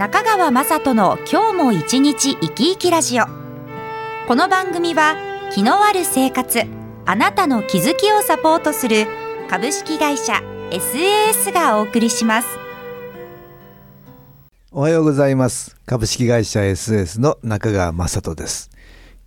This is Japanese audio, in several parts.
中川雅人の今日も一日生き生きラジオ。この番組は気のある生活あなたの気づきをサポートする株式会社 SAS がお送りします。おはようございます。株式会社 SAS の中川雅人です。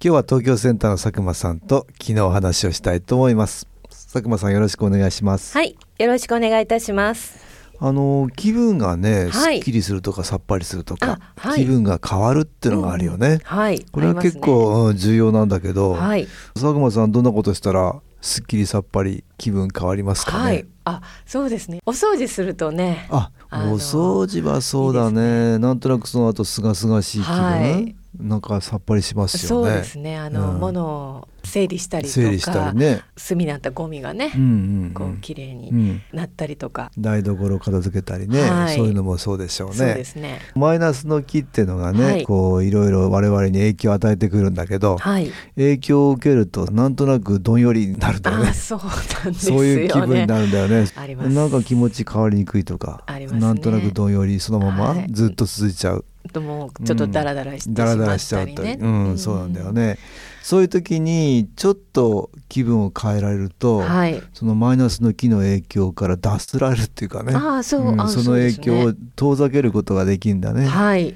今日は東京センターの佐久間さんと昨日お話をしたいと思います。佐久間さんよろしくお願いします。はいよろしくお願いいたしますあの気分がね、はい。すっきりするとかさっぱりするとか、あはい。気分が変わるっていうのがあるよね、はい。これは結構、うん重要なんだけど、はい。佐久間さんどんなことしたらすっきりさっぱり気分変わりますかね、はい。あそうですね。お掃除するとねああのお掃除はそうだね。なんとなくその後すがすがしい気分、はいなんかさっぱりしますそうよねですね。あの、うん。物を整理したりとか整理したりね。隅になったゴミがね、うんうんこううん綺麗にうん。なったりとか、台所を片付けたりね、はい。そういうのもそうでしょうね。そうですね。マイナスの気っていうのがね、はい。こういろいろ我々に影響を与えてくるんだけど、はい。影響を受けるとなんとなくどんよりになるんだよね。あそうなんですよね。そういう気分になるんだよね。あります。なんか気持ち変わりにくいとか、ありますね。なんとなくどんよりそのままはい。ずっと続いちゃう、ともうちょっとダラダラしてしダラダまっラしちゃうと、たり。ねうん、そうなんだよね。そういう時にちょっと気分を変えられると、はい。そのマイナスの気の影響から脱すられるっていうかね。ああそう、うんあその影響を遠ざけることができるんだね、はい。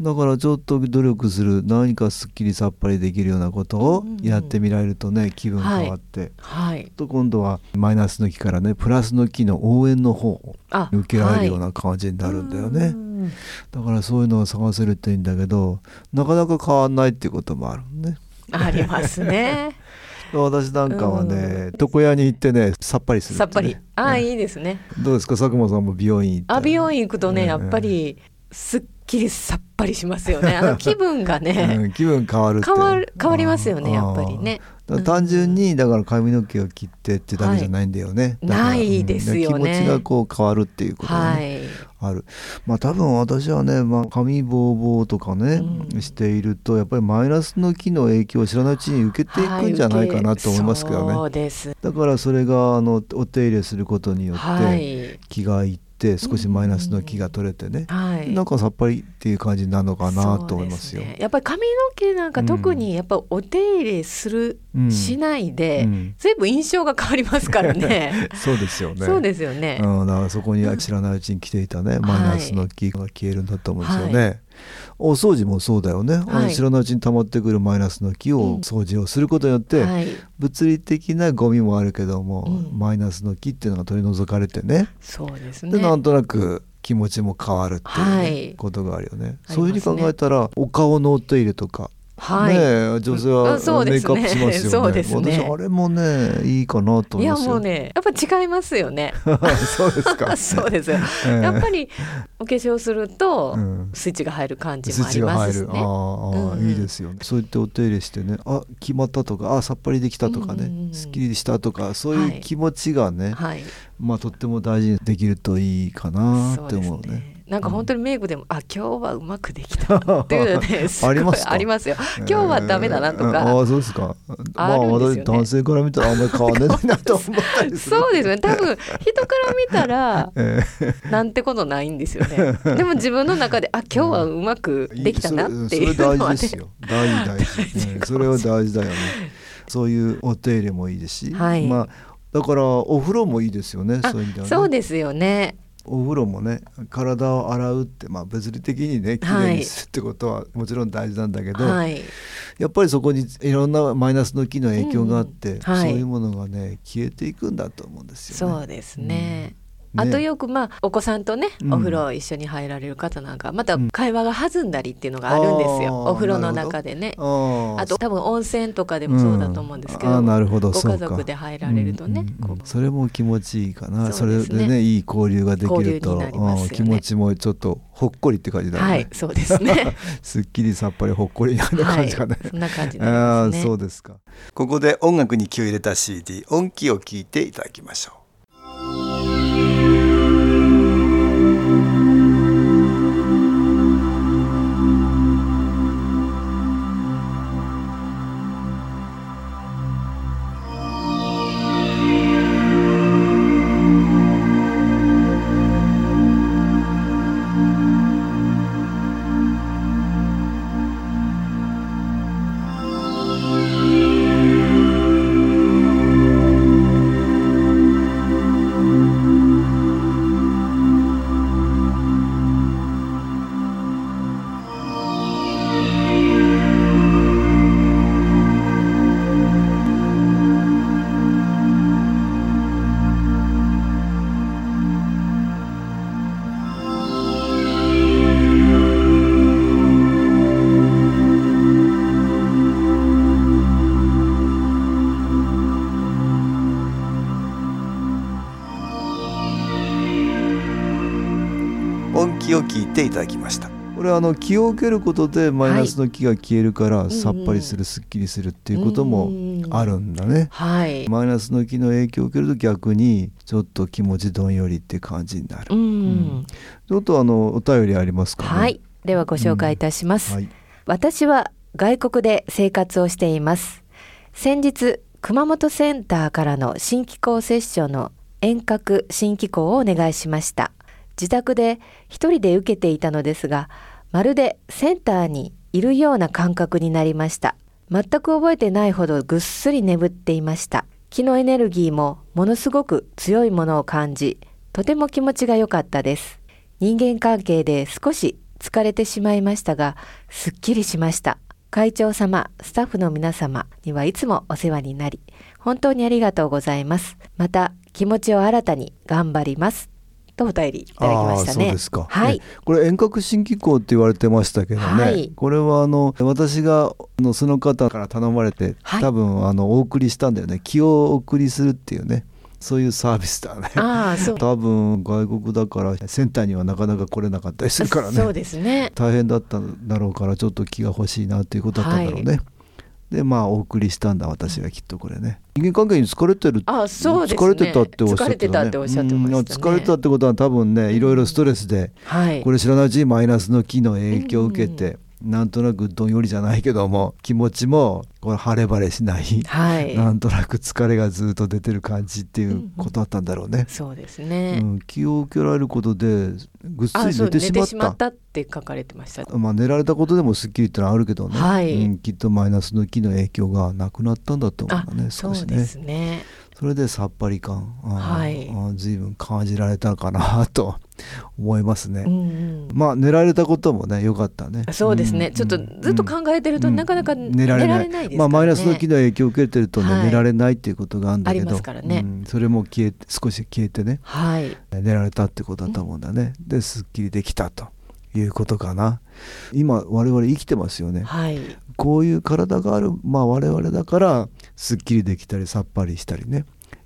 だからちょっと努力する何かすっきりさっぱりできるようなことをうんうんうん。やってみられるとね気分変わって、はい。と今度はマイナスの気からねプラスの気の応援の方をあ受けられるようはな感じになるんだよいね、うんだからそういうのを探せるといいんだけどなかなか変わんないっていうこともあるね。ありますね。私なんかはね床屋に行ってねさっぱりするさっぱり。ああいいいですね。どうですか？佐久間さんも美容院行って。あ美容院行くとね、うん。やっぱりすっきりさっぱりしますよね。あの気分がね、うん気分変わるって変わる変わりますよねやっぱりね単純にだから髪の毛を切ってってだけじゃないんだよね、はい。だからないですよね。うん気持ちがこう変わるっていうことがはね、い。あるまあ多分私はね、まあ、髪ボーボーとかね、うん。しているとやっぱりマイナスの気の影響を知らないうちに受けていくんじゃないかなと思いますけどね、そうです。だからそれがあのお手入れすることによっはてい。気がいって少しマイナスの気が取れてね、はい。なんかさっぱりっていう感じになるのかなと思いますよ。そうでね。やっぱり髪の毛なんか特にやっぱお手入れする、うんしないで、うん。全部印象が変わりますからね。そうですよね。そうですよね、うん、だからそこに知らないうちに来ていたね、マイナスの気が消えるんだと思うんですよね。お掃除もそうだよね、あのはい知らないうちに溜まってくるマイナスの気うん。を掃除をすることによって、はい。物理的なゴミもあるけども、うん。マイナスの気っていうのが取り除かれてね。そうですね。でなんとなく気持ちも変わるっていうね、はい。ことがあるよね。そういうふうに考えたらお顔のお手入れとかはい、ねえ女性はメイクアップしますよね。そうですね。私あれもねいいかなと思いやもうねやっぱ違いますよね。そうですか。そうですよ、ええ。やっぱりお化粧すると、うん。スイッチが入る感じもありが入る。ますしねああ、いいですよ。ね。そうやってお手入れしてね、あ決まったとか、あさっぱりできたとかね、すっきりしたとか、そうはい。いう気持ちがね、はい。まあとっても大事にできるといいかなって思うね。ねなんか本当にメイクでも、あ今日はうまくできたっていうのね すごいありますか？ありますよ今日はダメだなとえーか、ああそうですか。ま ああるんですよね私男性から見たらあんまり変わんないなと思ったりする。そうですよね多分 人から見たらえーなんてことないんですよねでも自分の中であ今日はうまくできたなっていうのはね大事ですよ。大事大事。うんそれは大事だよね。そういうお手入れもいいですし、はいまあだからお風呂もいいですよね。あそういう意味ではね。そうですよねお風呂もね体を洗うってまあ物理的にねきれいにするってことはもちろん大事なんだけど、はい。やっぱりそこにいろんなマイナスの気の影響があって、うん。はい。そういうものがね消えていくんだと思うんですよね。そうですね、あとよくまあお子さんとね、うん。お風呂一緒に入られる方なんかまた会話が弾んだりっていうのがあるんですよ、お風呂の中でね。ああと多分温泉とかでもそうだと思うんですけど、なるほど。ご家族で入られるとね、それも気持ちいいかな。それでねいい交流ができると、気持ちもちょっとほっこりって感じだよね、はいそうですね。すっきりさっぱりほっこりな感じかね、はい、そんな感じあそうですか。ここで音楽に気を入れた CD 音気を聞いていただきましょう音気を聞いていただきました。これはあの気を受けることでマイナスの気が消えるから、んさっぱりするすっきりするっていうこともあるんだね、はい、マイナスの気の影響を受けると逆にちょっと気持ちどんよりって感じになる、うん。ちょっとあのお便りありますかね。はい。ではご紹介いたします、はい。私は外国で生活をしています。先日熊本センターからの新機構セッションの遠隔新機構をお願いしました自宅で一人で受けていたのですがまるでセンターにいるような感覚になりました。全く覚えてないほどぐっすり眠っていました。気のエネルギーもものすごく強いものを感じとても気持ちが良かったです。人間関係で少し疲れてしまいましたがすっきりしました。会長様スタッフの皆様にはいつもお世話になり本当にありがとうございます。また気持ちを新たに頑張ります。とお便りいただきましたねそうですか。はいねこれ遠隔新機構って言われてましたけどね。はいこれはあの私があのその方から頼まれて、はい多分あのお送りしたんだよね。気をお送りするっていうね。そういうサービスだね。ああそう多分外国だからセンターにはなかなか来れなかったりするからね。そうですね大変だったんだろうからちょっと気が欲しいなっていうことだったんだろうね。でまあお送りしたんだ私がきっとこれね。人間関係に疲れてるあそうですね。疲れてたっておっしゃってた、ね、疲れてたっておっしゃってましたね。うん疲れてたってことは多分ねいろいろストレスで、はい。これ知らないうちにマイナスの気の影響を受けて、なんとなくどんよりじゃないけども気持ちもこれ晴れ晴れしない、はい。なんとなく疲れがずっと出てる感じっていうことだったんだろうね。そうですうね、ん気を受けられることでぐっすり寝てしまった。って書かれてました。まあ、寝られたことでもスッキリってのはあるけどね、はい。うん、きっとマイナスの気の影響がなくなったんだと思あうんだね少しね。そうですねそれでさっぱり感。はい。随分感じられたかなと。思いますね、うんうん。まあ寝られたこともね良かったね。そうですね、んちょっとずっと考えてると、うん。なかなか寝られない。ね。まあマイナスの気の影響を受けてるとね、はい。寝られないっていうことがあるんだけどありますからね。うん。それも消えて少し消えてねはい。寝られたってことだと思うんだね、ですっきりできたということかな。今我々生きてますよね。はい。こういう体がある、まあ、我々だからすっきりできたりさっぱりしたりね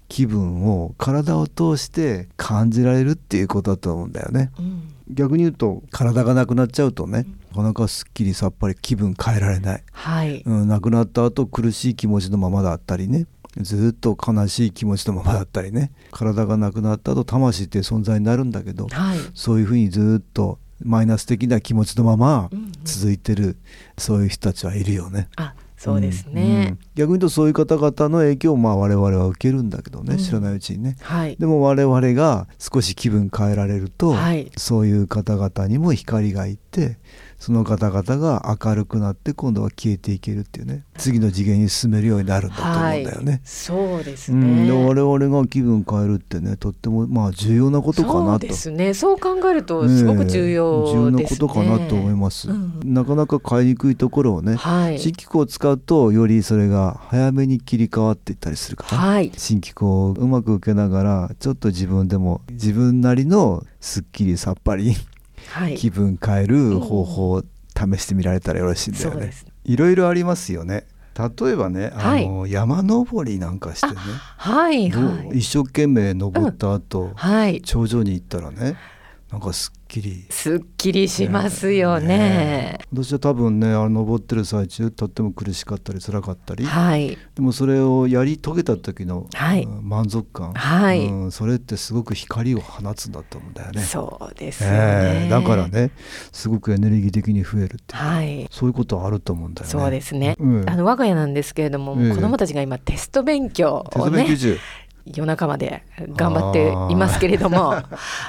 気分を体を通して感じられるっていうことだと思うんだよね。うん。逆に言うと体がなくなっちゃうとねなかなかすっきりさっぱり気分変えられない、はい。うん、亡くなった後苦しい気持ちのままだったりねずっと悲しい気持ちのままだったりね体がなくなった後魂っていう存在になるんだけどはい。そういうふうにずっとマイナス的な気持ちのままうんうん。続いてるそういう人たちはいるよね。あそうですうんうねん、逆に言うとそういう方々の影響をまあ我々は受けるんだけどね、うん。知らないうちにね。はい。でも我々が少し気分変えられると、はい。そういう方々にも光がいってその方々が明るくなって今度は消えていけるっていうね次の次元に進めるようになるんだと思うんだよね。はい、そうですうん、でね、我々が気分変えるってねとってもまあ重要なことかそうなとですね。そう考えるとすごく重要ですね、重要なことかなと思います、うん。なかなか変えにくいところをね、はい。を使うとよりそれがは早めに切り替わっていったりするから、はい。新機構をうまく受けながらちょっと自分でも自分なりのすっきりさっぱりはい。気分変える方法を試してみられたらよろしいんだよね。いろいろありますよね。例えばね、あの、山登りなんかしてね、はいはい。一生懸命登った後、はい。頂上に行ったらね、なんかすっきり。すっきりしますよね。私は多分ね、あの登ってる最中とっても苦しかったり辛かったり、はいでもそれをやり遂げた時の、はいうん満足感、はいうん、それってすごく光を放つんだと思うんだよね。そうですよね。ええだからねすごくエネルギー的に増えるっていう、はいそういうことあると思うんだよね。そうですね。うんあの我が家なんですけれども、ええ子どもたちが今テスト勉強手をね伝い中夜中まで頑張っていますけれども、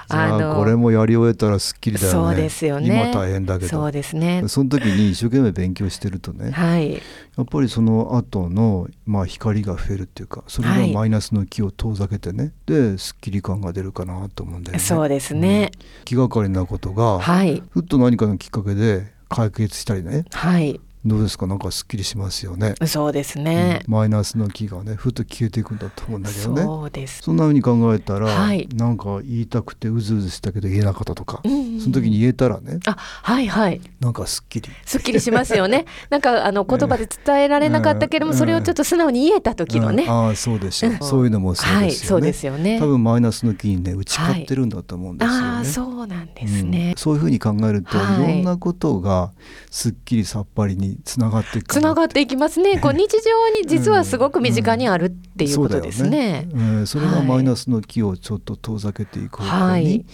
あ これもやり終えたらすっきりだよね。そうですよね。今大変だけど。そうですね。その時に一生懸命勉強してるとね、はいやっぱりその後のまあ光が増えるっていうかそれがはいマイナスの気を遠ざけてね、ですっきり感が出るかなと思うんだよね。そうですね。気がかりなことが、はいふっと何かのきっかけで解決したりねはいどうですか？なんかすっきりしますよね。そうですね。マイナスの気がねふっと消えていくんだと思うんだけどね。そうです。そんな風に考えたら、はいなんか言いたくてうずうずしたけど言えなかったとか、うんうんその時に言えたらねあはいはい。なんかすっきり。すっきりしますよね。なんかあの言葉で伝えられなかったけども、うん。それをちょっと素直に言えた時のね。うん。ああそうでしょう、うん。そういうのもそうはい、そうですよね、ですよね。多分マイナスの気にね打ち勝ってるんだと思うんですよね、ああ、そうなんですね。うん。そういうふうに考えると、はい。い、ろんなことがすっきりさっぱりにつながっていくつながっていきますね。こう日常に実はすごく身近にあるっていうことですね。そうだよね。うん。それがはい。マイナスの気をちょっと遠ざけていく方向はい。に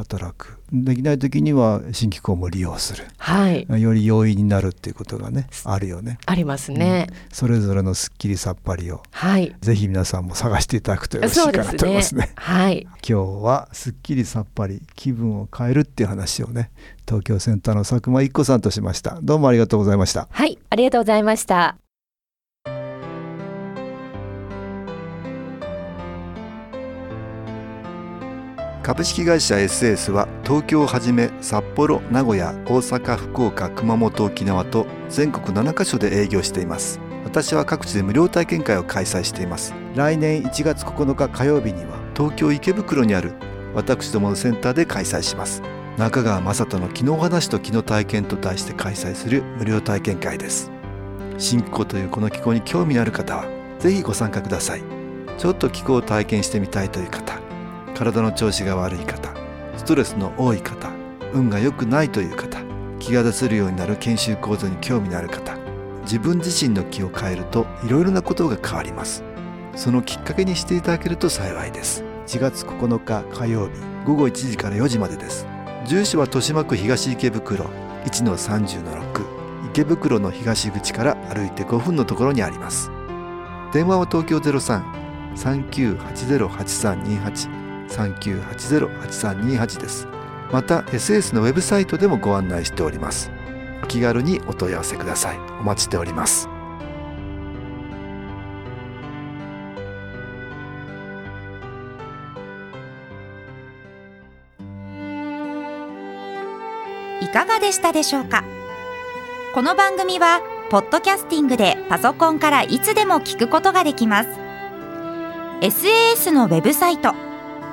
働く、できない時には新機構も利用するはい、より容易になるっていうことがねあるよねありますね。それぞれのすっきりさっぱりをはい。ぜひ皆さんも探していただくとよろしいかなと思いますね。はい。今日はすっきりさっぱり気分を変えるっていう話をね東京センターの佐久間一子さんとしましたどうもありがとうございましたはい、ありがとうございました。株式会社 SS は東京をはじめ札幌名古屋大阪福岡熊本沖縄と全国7カ所で営業しています。私は各地で無料体験会を開催しています。来年1月9日火曜日には東京池袋にある私どものセンターで開催します。中川雅人の「気の話と気の体験」と題して開催する無料体験会です。新気候というこの気候に興味のある方はぜひご参加ください。ちょっと気候を体験してみたいという方体の調子が悪い方ストレスの多い方運が良くないという方気が出せるようになる研修講座に興味のある方自分自身の気を変えるといろいろなことが変わります。そのきっかけにしていただけると幸いです。1月9日火曜日午後1時から4時までです。住所は豊島区東池袋1-30-6池袋の東口から歩いて5分のところにあります。電話は東京03-3980-8328 3980-8328です。また SS のウェブサイトでもご案内しております。お気軽にお問い合わせください。お待ちしております。いかがでしたでしょうか？この番組はポッドキャスティングでパソコンからいつでも聞くことができます。SAS のウェブサイト